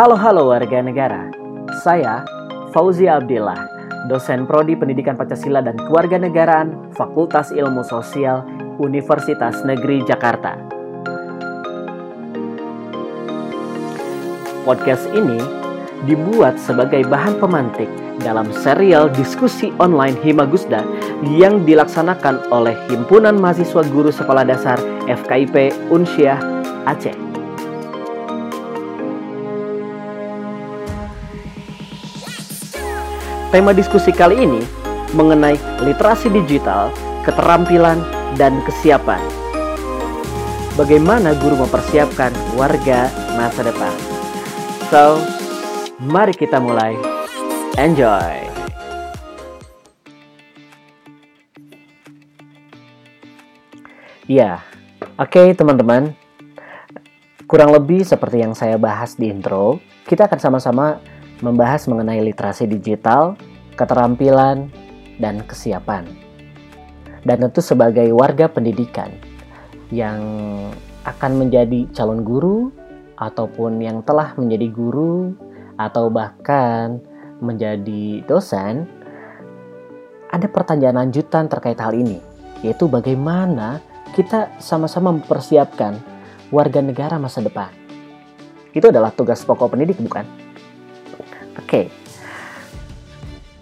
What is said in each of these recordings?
Halo halo warga negara. Saya Fauzi Abdillah, dosen prodi Pendidikan Pancasila dan Kewarganegaraan Fakultas Ilmu Sosial Universitas Negeri Jakarta. Podcast ini dibuat sebagai bahan pemantik dalam serial diskusi online Himagusda yang dilaksanakan oleh Himpunan Mahasiswa Guru Sekolah Dasar FKIP Unsyah Aceh. Tema diskusi kali ini mengenai literasi digital, keterampilan, dan kesiapan. Bagaimana guru mempersiapkan warga masa depan? So, mari kita mulai. Enjoy! Ya, oke teman-teman. Kurang lebih seperti yang saya bahas di intro, kita akan sama-sama membahas mengenai literasi digital, keterampilan, dan kesiapan. Dan tentu sebagai warga pendidikan yang akan menjadi calon guru ataupun yang telah menjadi guru atau bahkan menjadi dosen, ada pertanyaan lanjutan terkait hal ini, yaitu bagaimana kita sama-sama mempersiapkan warga negara masa depan. Itu adalah tugas pokok pendidik, bukan? Oke.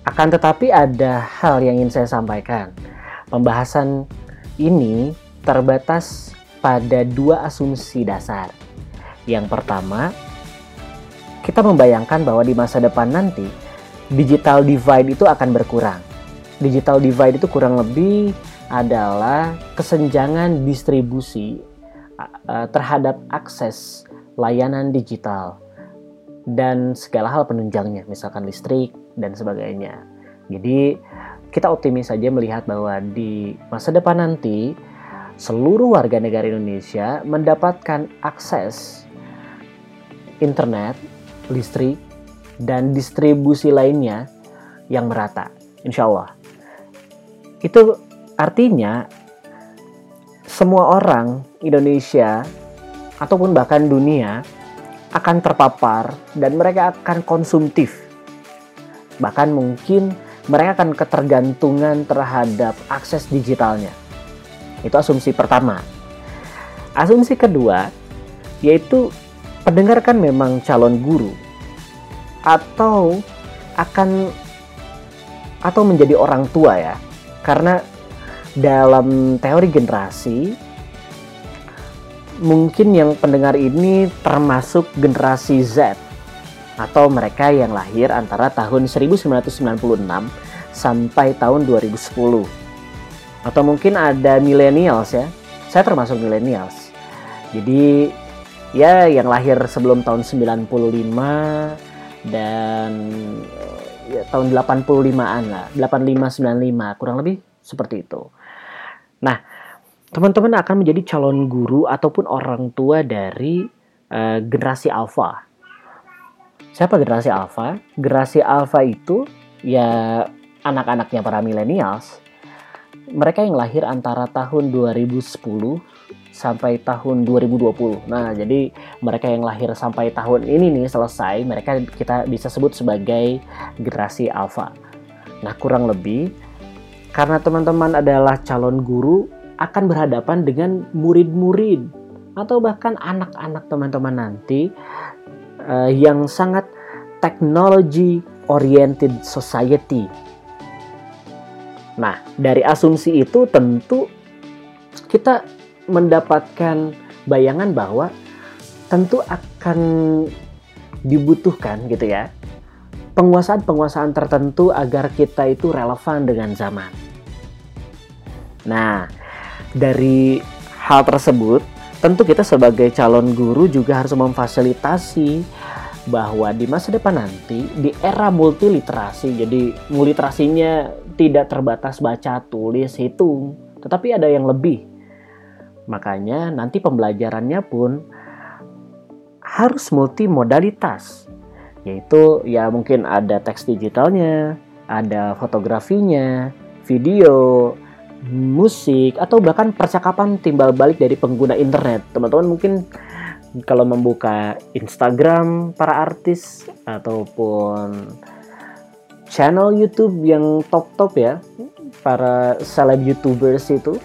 Akan tetapi ada hal yang ingin saya sampaikan. Pembahasan ini terbatas pada dua asumsi dasar. Yang pertama, kita membayangkan bahwa di masa depan nanti digital divide itu akan berkurang. Digital divide itu kurang lebih adalah kesenjangan distribusi terhadap akses layanan digital dan segala hal penunjangnya, misalkan listrik dan sebagainya. Jadi kita optimis saja melihat bahwa di masa depan nanti seluruh warga negara Indonesia mendapatkan akses internet, listrik, dan distribusi lainnya yang merata, insya Allah. Itu artinya semua orang Indonesia ataupun bahkan dunia akan terpapar dan mereka akan konsumtif. Bahkan mungkin mereka akan ketergantungan terhadap akses digitalnya. Itu asumsi pertama. Asumsi kedua yaitu pendengar kan memang calon guru atau akan atau menjadi orang tua ya. Karena dalam teori generasi mungkin yang pendengar ini termasuk generasi Z atau mereka yang lahir antara tahun 1996 sampai tahun 2010 atau mungkin ada millennials ya. Saya termasuk millennials. Jadi ya yang lahir sebelum tahun 95 dan ya, tahun 85-an lah. 85 95 kurang lebih seperti itu. Nah, teman-teman akan menjadi calon guru ataupun orang tua dari uh, generasi alpha. Siapa generasi alpha? Generasi alpha itu ya anak-anaknya para millennials. Mereka yang lahir antara tahun 2010 sampai tahun 2020. Nah, jadi mereka yang lahir sampai tahun ini nih selesai, mereka kita bisa sebut sebagai generasi alpha. Nah, kurang lebih karena teman-teman adalah calon guru akan berhadapan dengan murid-murid atau bahkan anak-anak teman-teman nanti uh, yang sangat technology oriented society. Nah, dari asumsi itu tentu kita mendapatkan bayangan bahwa tentu akan dibutuhkan gitu ya penguasaan-penguasaan tertentu agar kita itu relevan dengan zaman. Nah, dari hal tersebut, tentu kita sebagai calon guru juga harus memfasilitasi bahwa di masa depan nanti di era multiliterasi, jadi multiliterasinya tidak terbatas baca, tulis, hitung, tetapi ada yang lebih. Makanya nanti pembelajarannya pun harus multimodalitas, yaitu ya mungkin ada teks digitalnya, ada fotografinya, video, musik atau bahkan percakapan timbal balik dari pengguna internet. Teman-teman mungkin kalau membuka Instagram para artis ataupun channel YouTube yang top-top ya, para seleb YouTubers itu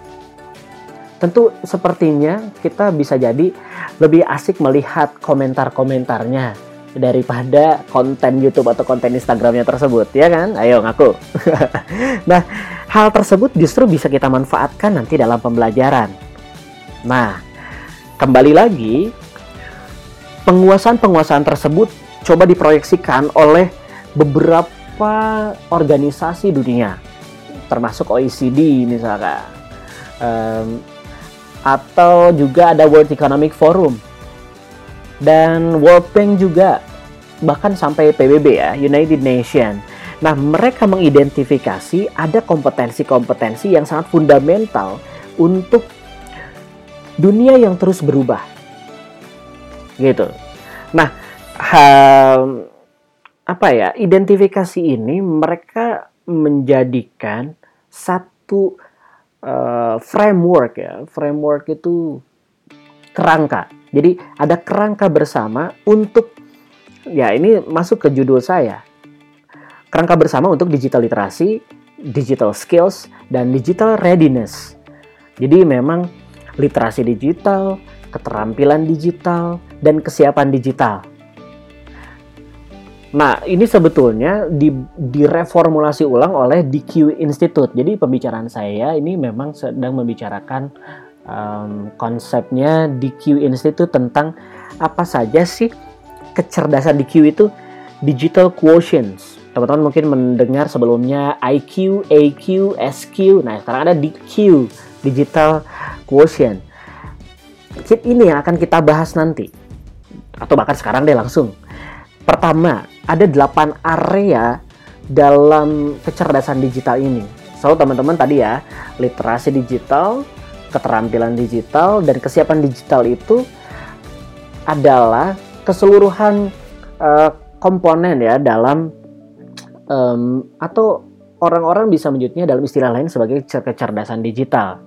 tentu sepertinya kita bisa jadi lebih asik melihat komentar-komentarnya daripada konten YouTube atau konten Instagramnya tersebut, ya kan? Ayo ngaku. nah, hal tersebut justru bisa kita manfaatkan nanti dalam pembelajaran. Nah, kembali lagi penguasaan-penguasaan tersebut coba diproyeksikan oleh beberapa organisasi dunia, termasuk OECD misalkan, um, atau juga ada World Economic Forum dan World Bank juga bahkan sampai PBB ya United Nation. Nah mereka mengidentifikasi ada kompetensi-kompetensi yang sangat fundamental untuk dunia yang terus berubah, gitu. Nah hal apa ya identifikasi ini mereka menjadikan satu uh, framework ya framework itu kerangka jadi ada kerangka bersama untuk ya ini masuk ke judul saya. Kerangka bersama untuk digital literasi, digital skills dan digital readiness. Jadi memang literasi digital, keterampilan digital dan kesiapan digital. Nah, ini sebetulnya di, direformulasi ulang oleh DQ Institute. Jadi pembicaraan saya ini memang sedang membicarakan um, konsepnya DQ Institute tentang apa saja sih kecerdasan DQ itu digital quotients. Teman-teman mungkin mendengar sebelumnya IQ, AQ, SQ. Nah, sekarang ada DQ, digital quotient. Kit ini yang akan kita bahas nanti. Atau bahkan sekarang deh langsung. Pertama, ada 8 area dalam kecerdasan digital ini. So, teman-teman tadi ya, literasi digital, keterampilan digital dan kesiapan digital itu adalah keseluruhan uh, komponen ya dalam um, atau orang-orang bisa menyebutnya dalam istilah lain sebagai kecerdasan digital.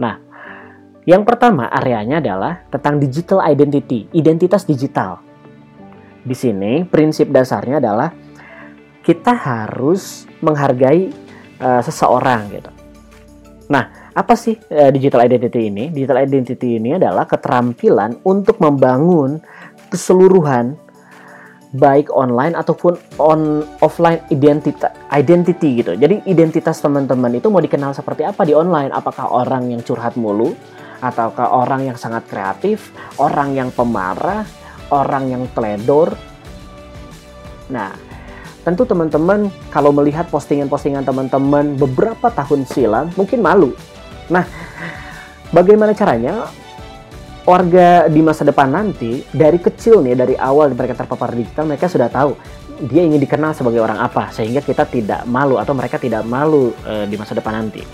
Nah, yang pertama areanya adalah tentang digital identity, identitas digital. Di sini prinsip dasarnya adalah kita harus menghargai uh, seseorang gitu. Nah, apa sih uh, digital identity ini? Digital identity ini adalah keterampilan untuk membangun keseluruhan baik online ataupun on offline identity identity gitu. Jadi identitas teman-teman itu mau dikenal seperti apa di online? Apakah orang yang curhat mulu ataukah orang yang sangat kreatif, orang yang pemarah, orang yang teledor? Nah, tentu teman-teman kalau melihat postingan-postingan teman-teman beberapa tahun silam mungkin malu Nah, bagaimana caranya warga di masa depan nanti dari kecil nih dari awal mereka terpapar digital mereka sudah tahu dia ingin dikenal sebagai orang apa sehingga kita tidak malu atau mereka tidak malu e, di masa depan nanti.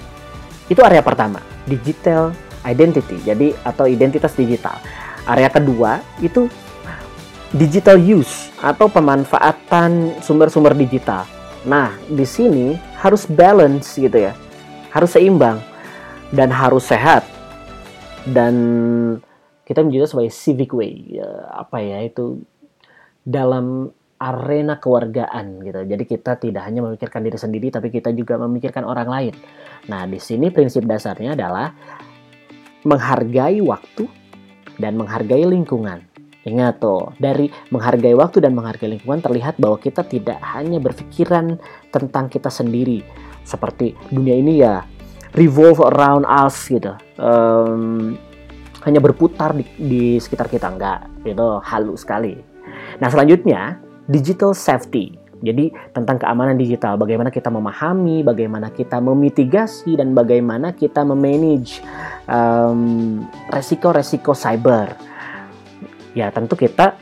Itu area pertama, digital identity. Jadi atau identitas digital. Area kedua itu digital use atau pemanfaatan sumber-sumber digital. Nah, di sini harus balance gitu ya. Harus seimbang dan harus sehat dan kita menjadi sebagai civic way ya, apa ya itu dalam arena kewargaan gitu. Jadi kita tidak hanya memikirkan diri sendiri tapi kita juga memikirkan orang lain. Nah, di sini prinsip dasarnya adalah menghargai waktu dan menghargai lingkungan. Ingat tuh, dari menghargai waktu dan menghargai lingkungan terlihat bahwa kita tidak hanya berpikiran tentang kita sendiri. Seperti dunia ini ya revolve around us gitu. Um, hanya berputar di, di sekitar kita enggak. Itu halus sekali. Nah selanjutnya digital safety. Jadi tentang keamanan digital. Bagaimana kita memahami bagaimana kita memitigasi dan bagaimana kita memanage um, resiko-resiko cyber. Ya tentu kita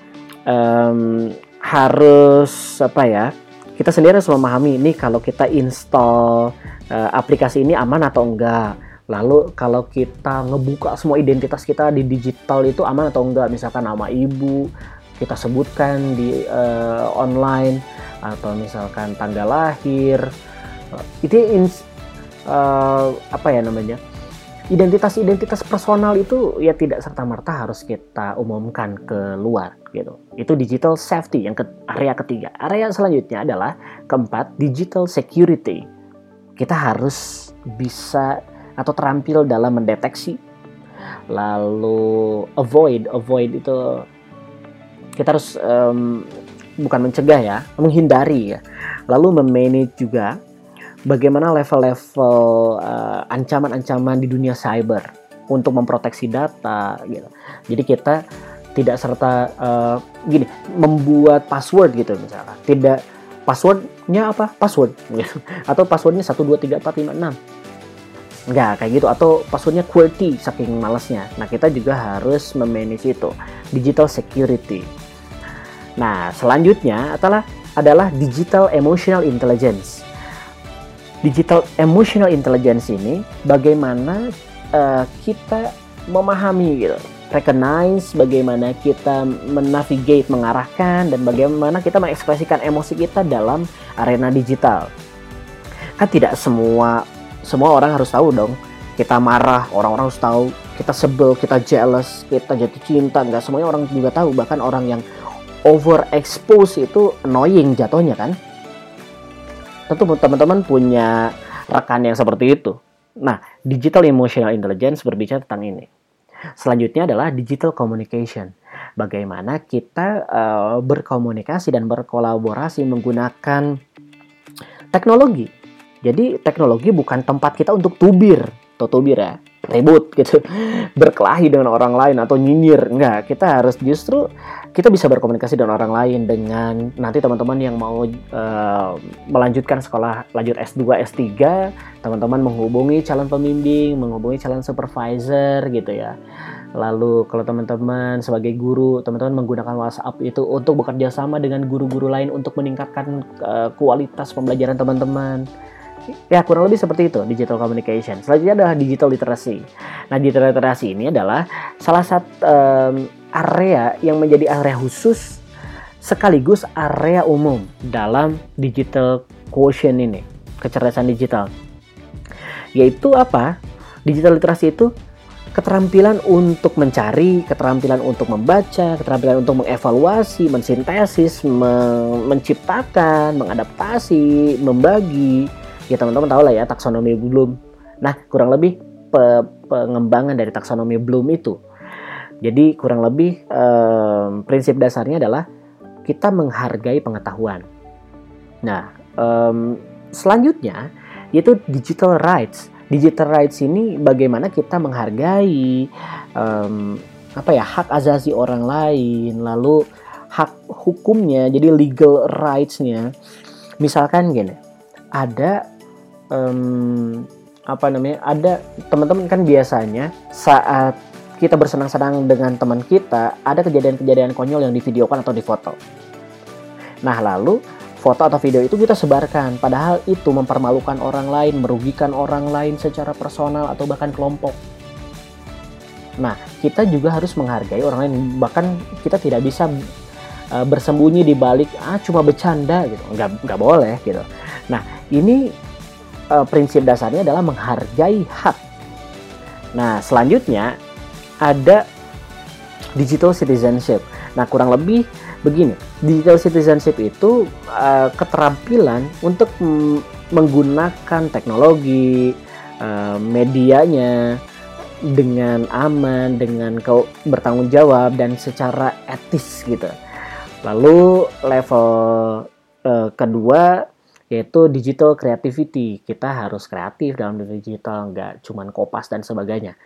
um, harus apa ya kita sendiri harus memahami ini kalau kita install uh, aplikasi ini aman atau enggak. Lalu kalau kita ngebuka semua identitas kita di digital itu aman atau enggak, misalkan nama ibu kita sebutkan di uh, online atau misalkan tanggal lahir, itu uh, apa ya namanya identitas-identitas personal itu ya tidak serta merta harus kita umumkan ke luar gitu. Itu digital safety yang ke area ketiga. Area selanjutnya adalah keempat digital security. Kita harus bisa atau terampil dalam mendeteksi lalu avoid avoid itu kita harus um, bukan mencegah ya menghindari ya lalu memanage juga bagaimana level-level uh, ancaman-ancaman di dunia cyber untuk memproteksi data gitu. Jadi kita tidak serta uh, gini membuat password gitu misalnya. Tidak passwordnya apa? Password gitu. Atau passwordnya 1234566 Enggak, kayak gitu. Atau passwordnya QWERTY, saking malasnya. Nah, kita juga harus memanage itu. Digital security. Nah, selanjutnya adalah adalah digital emotional intelligence digital emotional intelligence ini bagaimana uh, kita memahami gitu. Recognize bagaimana kita menavigate mengarahkan dan bagaimana kita mengekspresikan emosi kita dalam arena digital. Kan tidak semua semua orang harus tahu dong kita marah orang-orang harus tahu kita sebel kita jealous kita jatuh cinta nggak semuanya orang juga tahu. Bahkan orang yang overexpose itu annoying jatuhnya kan tentu teman-teman punya rekan yang seperti itu. Nah, digital emotional intelligence berbicara tentang ini. Selanjutnya adalah digital communication. Bagaimana kita uh, berkomunikasi dan berkolaborasi menggunakan teknologi. Jadi teknologi bukan tempat kita untuk tubir, atau tubir ya, ribut gitu, berkelahi dengan orang lain atau nyinyir. Enggak, kita harus justru kita bisa berkomunikasi dengan orang lain dengan nanti teman-teman yang mau uh, melanjutkan sekolah lanjut S2, S3, teman-teman menghubungi calon pembimbing, menghubungi calon supervisor gitu ya. Lalu kalau teman-teman sebagai guru, teman-teman menggunakan WhatsApp itu untuk bekerja sama dengan guru-guru lain untuk meningkatkan uh, kualitas pembelajaran teman-teman. Ya kurang lebih seperti itu digital communication. Selanjutnya adalah digital literacy. Nah digital literacy ini adalah salah satu um, area yang menjadi area khusus sekaligus area umum dalam digital quotient ini, kecerdasan digital. Yaitu apa? Digital literasi itu keterampilan untuk mencari, keterampilan untuk membaca, keterampilan untuk mengevaluasi, mensintesis, menciptakan, mengadaptasi, membagi. Ya teman-teman tahu lah ya taksonomi Bloom. Nah, kurang lebih pe pengembangan dari taksonomi Bloom itu jadi kurang lebih um, prinsip dasarnya adalah kita menghargai pengetahuan. Nah, um, selanjutnya yaitu digital rights. Digital rights ini bagaimana kita menghargai um, apa ya hak asasi orang lain, lalu hak hukumnya, jadi legal rights-nya. Misalkan gini, ada um, apa namanya? Ada teman-teman kan biasanya saat kita bersenang-senang dengan teman kita, ada kejadian-kejadian konyol yang divideokan atau difoto. Nah, lalu foto atau video itu kita sebarkan, padahal itu mempermalukan orang lain, merugikan orang lain secara personal atau bahkan kelompok. Nah, kita juga harus menghargai orang lain, bahkan kita tidak bisa uh, bersembunyi di balik ah cuma bercanda gitu, nggak nggak boleh gitu. Nah, ini uh, prinsip dasarnya adalah menghargai hak. Nah, selanjutnya ada digital citizenship. Nah, kurang lebih begini, digital citizenship itu uh, keterampilan untuk menggunakan teknologi, uh, medianya dengan aman, dengan kau bertanggung jawab dan secara etis gitu. Lalu level uh, kedua yaitu digital creativity. Kita harus kreatif dalam digital, nggak cuman kopas dan sebagainya.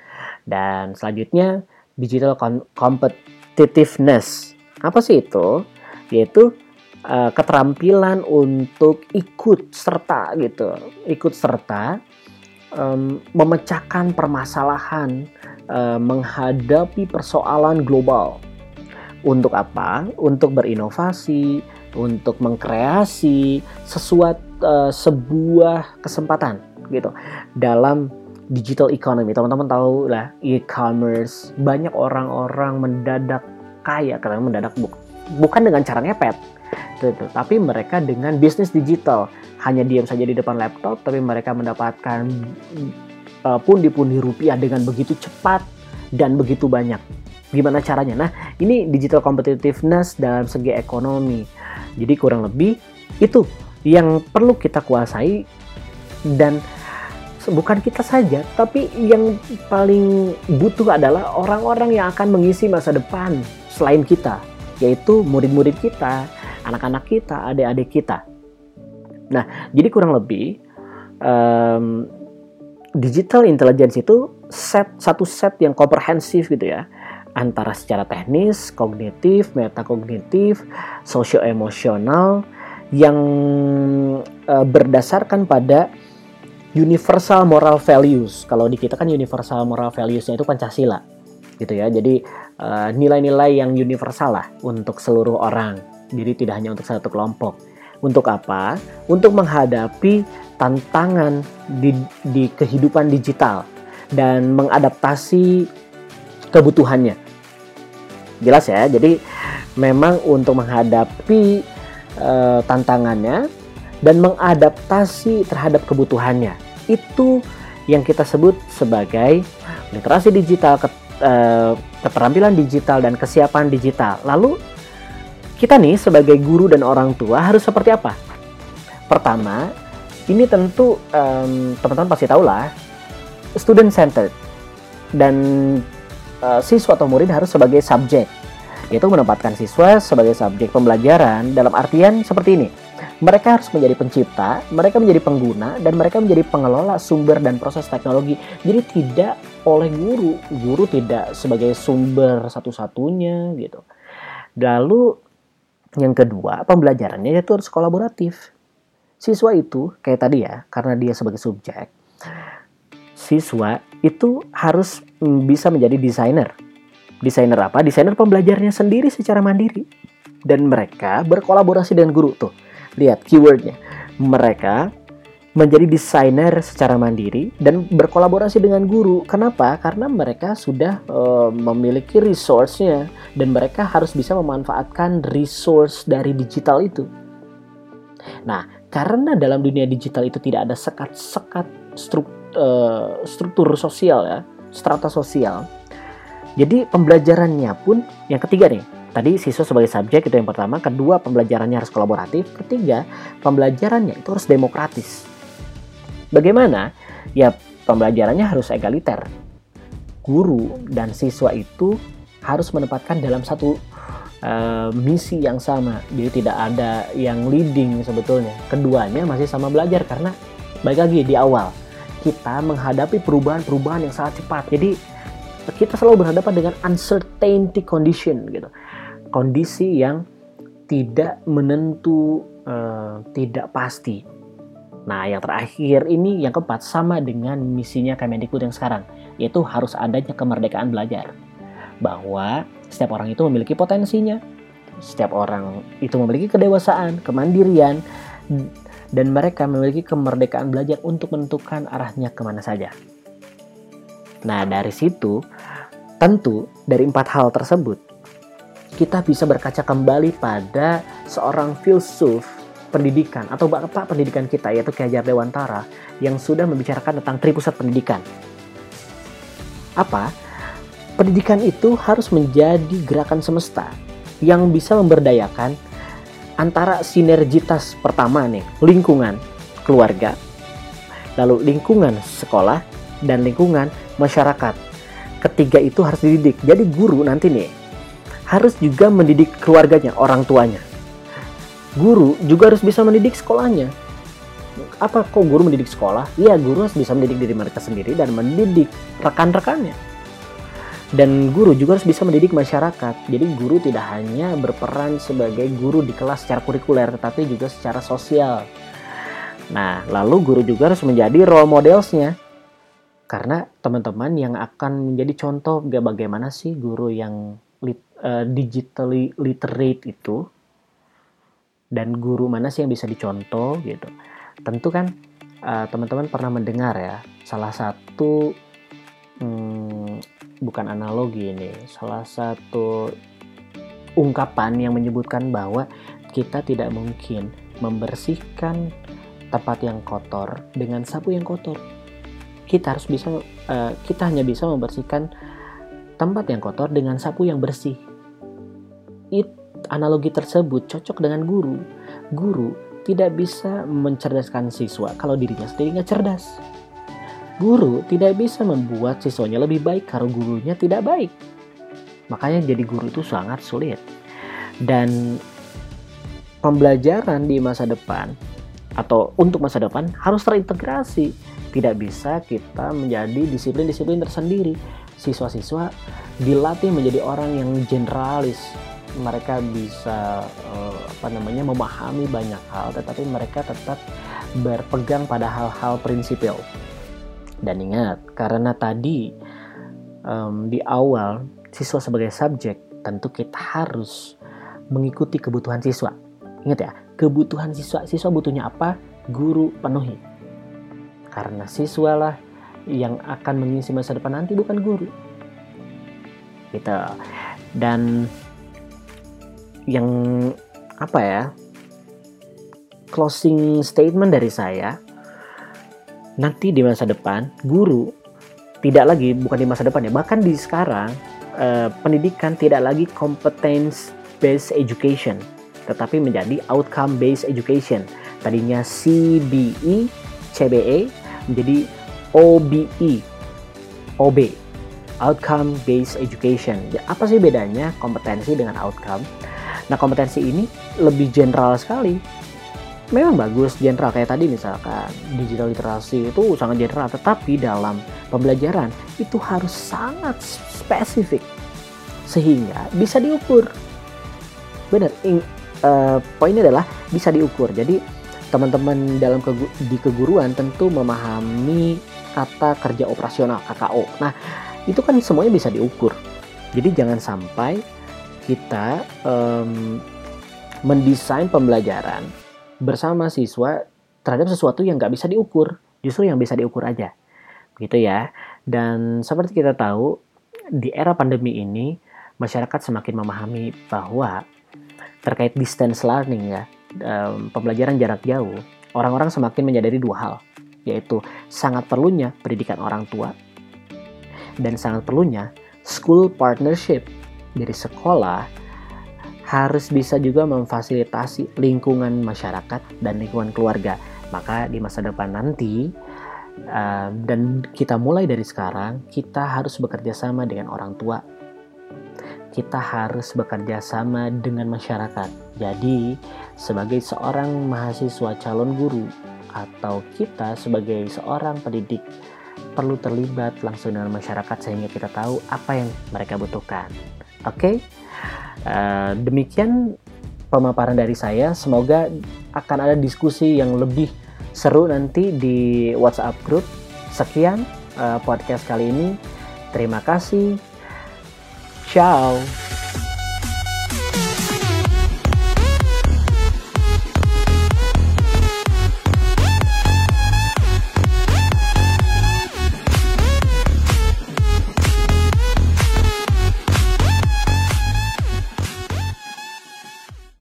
Dan selanjutnya digital competitiveness. Apa sih itu? Yaitu uh, keterampilan untuk ikut serta gitu, ikut serta um, memecahkan permasalahan, uh, menghadapi persoalan global. Untuk apa? Untuk berinovasi, untuk mengkreasi sesuatu uh, sebuah kesempatan gitu dalam digital economy. Teman-teman tahu lah e-commerce banyak orang-orang mendadak kaya karena mendadak bu bukan dengan cara ngepet, gitu, tapi mereka dengan bisnis digital. Hanya diam saja di depan laptop, tapi mereka mendapatkan uh, pundi-pundi rupiah dengan begitu cepat dan begitu banyak. Gimana caranya? Nah, ini digital competitiveness dalam segi ekonomi. Jadi kurang lebih itu yang perlu kita kuasai dan bukan kita saja, tapi yang paling butuh adalah orang-orang yang akan mengisi masa depan selain kita, yaitu murid-murid kita, anak-anak kita, adik-adik kita. Nah, jadi kurang lebih um, digital intelligence itu set satu set yang komprehensif gitu ya antara secara teknis, kognitif, metakognitif, socio-emosional yang uh, berdasarkan pada universal moral values. Kalau di kita kan universal moral valuesnya itu Pancasila, gitu ya. Jadi eh, nilai-nilai uh, yang universal lah untuk seluruh orang. Jadi tidak hanya untuk satu kelompok. Untuk apa? Untuk menghadapi tantangan di, di kehidupan digital dan mengadaptasi kebutuhannya. Jelas ya. Jadi memang untuk menghadapi uh, tantangannya dan mengadaptasi terhadap kebutuhannya. Itu yang kita sebut sebagai literasi digital, eh, keterampilan digital dan kesiapan digital. Lalu kita nih sebagai guru dan orang tua harus seperti apa? Pertama, ini tentu teman-teman pasti tahu lah, student centered dan uh, siswa atau murid harus sebagai subjek, yaitu menempatkan siswa sebagai subjek pembelajaran dalam artian seperti ini mereka harus menjadi pencipta, mereka menjadi pengguna, dan mereka menjadi pengelola sumber dan proses teknologi. Jadi tidak oleh guru, guru tidak sebagai sumber satu-satunya gitu. Lalu yang kedua, pembelajarannya itu harus kolaboratif. Siswa itu kayak tadi ya, karena dia sebagai subjek, siswa itu harus bisa menjadi desainer. Desainer apa? Desainer pembelajarnya sendiri secara mandiri. Dan mereka berkolaborasi dengan guru tuh Lihat keywordnya. Mereka menjadi desainer secara mandiri dan berkolaborasi dengan guru. Kenapa? Karena mereka sudah uh, memiliki resource-nya dan mereka harus bisa memanfaatkan resource dari digital itu. Nah, karena dalam dunia digital itu tidak ada sekat-sekat struk, uh, struktur sosial ya, strata sosial. Jadi pembelajarannya pun yang ketiga nih, Tadi siswa sebagai subjek itu yang pertama, kedua pembelajarannya harus kolaboratif, ketiga pembelajarannya itu harus demokratis. Bagaimana? Ya pembelajarannya harus egaliter. Guru dan siswa itu harus menempatkan dalam satu uh, misi yang sama. Jadi tidak ada yang leading sebetulnya. Keduanya masih sama belajar karena baik lagi di awal kita menghadapi perubahan-perubahan yang sangat cepat. Jadi kita selalu berhadapan dengan uncertainty condition gitu kondisi yang tidak menentu, uh, tidak pasti. Nah, yang terakhir ini yang keempat sama dengan misinya Kemendikbud yang sekarang, yaitu harus adanya kemerdekaan belajar. Bahwa setiap orang itu memiliki potensinya, setiap orang itu memiliki kedewasaan, kemandirian, dan mereka memiliki kemerdekaan belajar untuk menentukan arahnya ke mana saja. Nah, dari situ, tentu dari empat hal tersebut, kita bisa berkaca kembali pada seorang filsuf pendidikan atau bapak pendidikan kita yaitu Ki Hajar Dewantara yang sudah membicarakan tentang tripusat pendidikan. Apa? Pendidikan itu harus menjadi gerakan semesta yang bisa memberdayakan antara sinergitas pertama nih, lingkungan keluarga, lalu lingkungan sekolah dan lingkungan masyarakat. Ketiga itu harus dididik. Jadi guru nanti nih harus juga mendidik keluarganya, orang tuanya. Guru juga harus bisa mendidik sekolahnya. Apa kok guru mendidik sekolah? Iya, guru harus bisa mendidik diri mereka sendiri dan mendidik rekan-rekannya. Dan guru juga harus bisa mendidik masyarakat. Jadi guru tidak hanya berperan sebagai guru di kelas secara kurikuler, tetapi juga secara sosial. Nah, lalu guru juga harus menjadi role modelsnya. Karena teman-teman yang akan menjadi contoh bagaimana sih guru yang uh, digitally literate itu dan guru mana sih yang bisa dicontoh gitu tentu kan uh, teman-teman pernah mendengar ya salah satu hmm, bukan analogi ini salah satu ungkapan yang menyebutkan bahwa kita tidak mungkin membersihkan tempat yang kotor dengan sapu yang kotor kita harus bisa uh, kita hanya bisa membersihkan tempat yang kotor dengan sapu yang bersih. It, analogi tersebut cocok dengan guru. Guru tidak bisa mencerdaskan siswa kalau dirinya sendiri nggak cerdas. Guru tidak bisa membuat siswanya lebih baik kalau gurunya tidak baik. Makanya jadi guru itu sangat sulit. Dan pembelajaran di masa depan atau untuk masa depan harus terintegrasi. Tidak bisa kita menjadi disiplin-disiplin tersendiri. Siswa-siswa dilatih menjadi orang yang generalis. Mereka bisa uh, apa namanya memahami banyak hal, tetapi mereka tetap berpegang pada hal-hal prinsipil. Dan ingat, karena tadi um, di awal siswa sebagai subjek, tentu kita harus mengikuti kebutuhan siswa Ingat ya, kebutuhan siswa. Siswa butuhnya apa? Guru penuhi. Karena siswa lah yang akan mengisi masa depan nanti bukan guru. Gitu. Dan yang apa ya? Closing statement dari saya nanti di masa depan guru tidak lagi bukan di masa depan ya bahkan di sekarang eh, pendidikan tidak lagi competence based education tetapi menjadi outcome based education. Tadinya CBE, CBE menjadi OBE, OB, outcome based education. Ya, apa sih bedanya kompetensi dengan outcome? Nah, kompetensi ini lebih general sekali. Memang bagus general kayak tadi misalkan digital literasi itu sangat general, tetapi dalam pembelajaran itu harus sangat spesifik sehingga bisa diukur. Benar, uh, poinnya adalah bisa diukur. Jadi teman-teman dalam kegu di keguruan tentu memahami kata kerja operasional KKO. Nah, itu kan semuanya bisa diukur. Jadi jangan sampai kita um, mendesain pembelajaran bersama siswa terhadap sesuatu yang nggak bisa diukur. Justru yang bisa diukur aja. Gitu ya. Dan seperti kita tahu, di era pandemi ini, masyarakat semakin memahami bahwa terkait distance learning ya, pembelajaran jarak jauh, orang-orang semakin menyadari dua hal, yaitu sangat perlunya pendidikan orang tua dan sangat perlunya school partnership. Jadi sekolah harus bisa juga memfasilitasi lingkungan masyarakat dan lingkungan keluarga. Maka di masa depan nanti uh, dan kita mulai dari sekarang kita harus bekerja sama dengan orang tua kita harus bekerja sama dengan masyarakat. Jadi, sebagai seorang mahasiswa calon guru atau kita sebagai seorang pendidik perlu terlibat langsung dengan masyarakat sehingga kita tahu apa yang mereka butuhkan. Oke, okay? uh, eh, demikian pemaparan dari saya. Semoga akan ada diskusi yang lebih seru nanti di WhatsApp group. Sekian uh, podcast kali ini. Terima kasih. Ciao.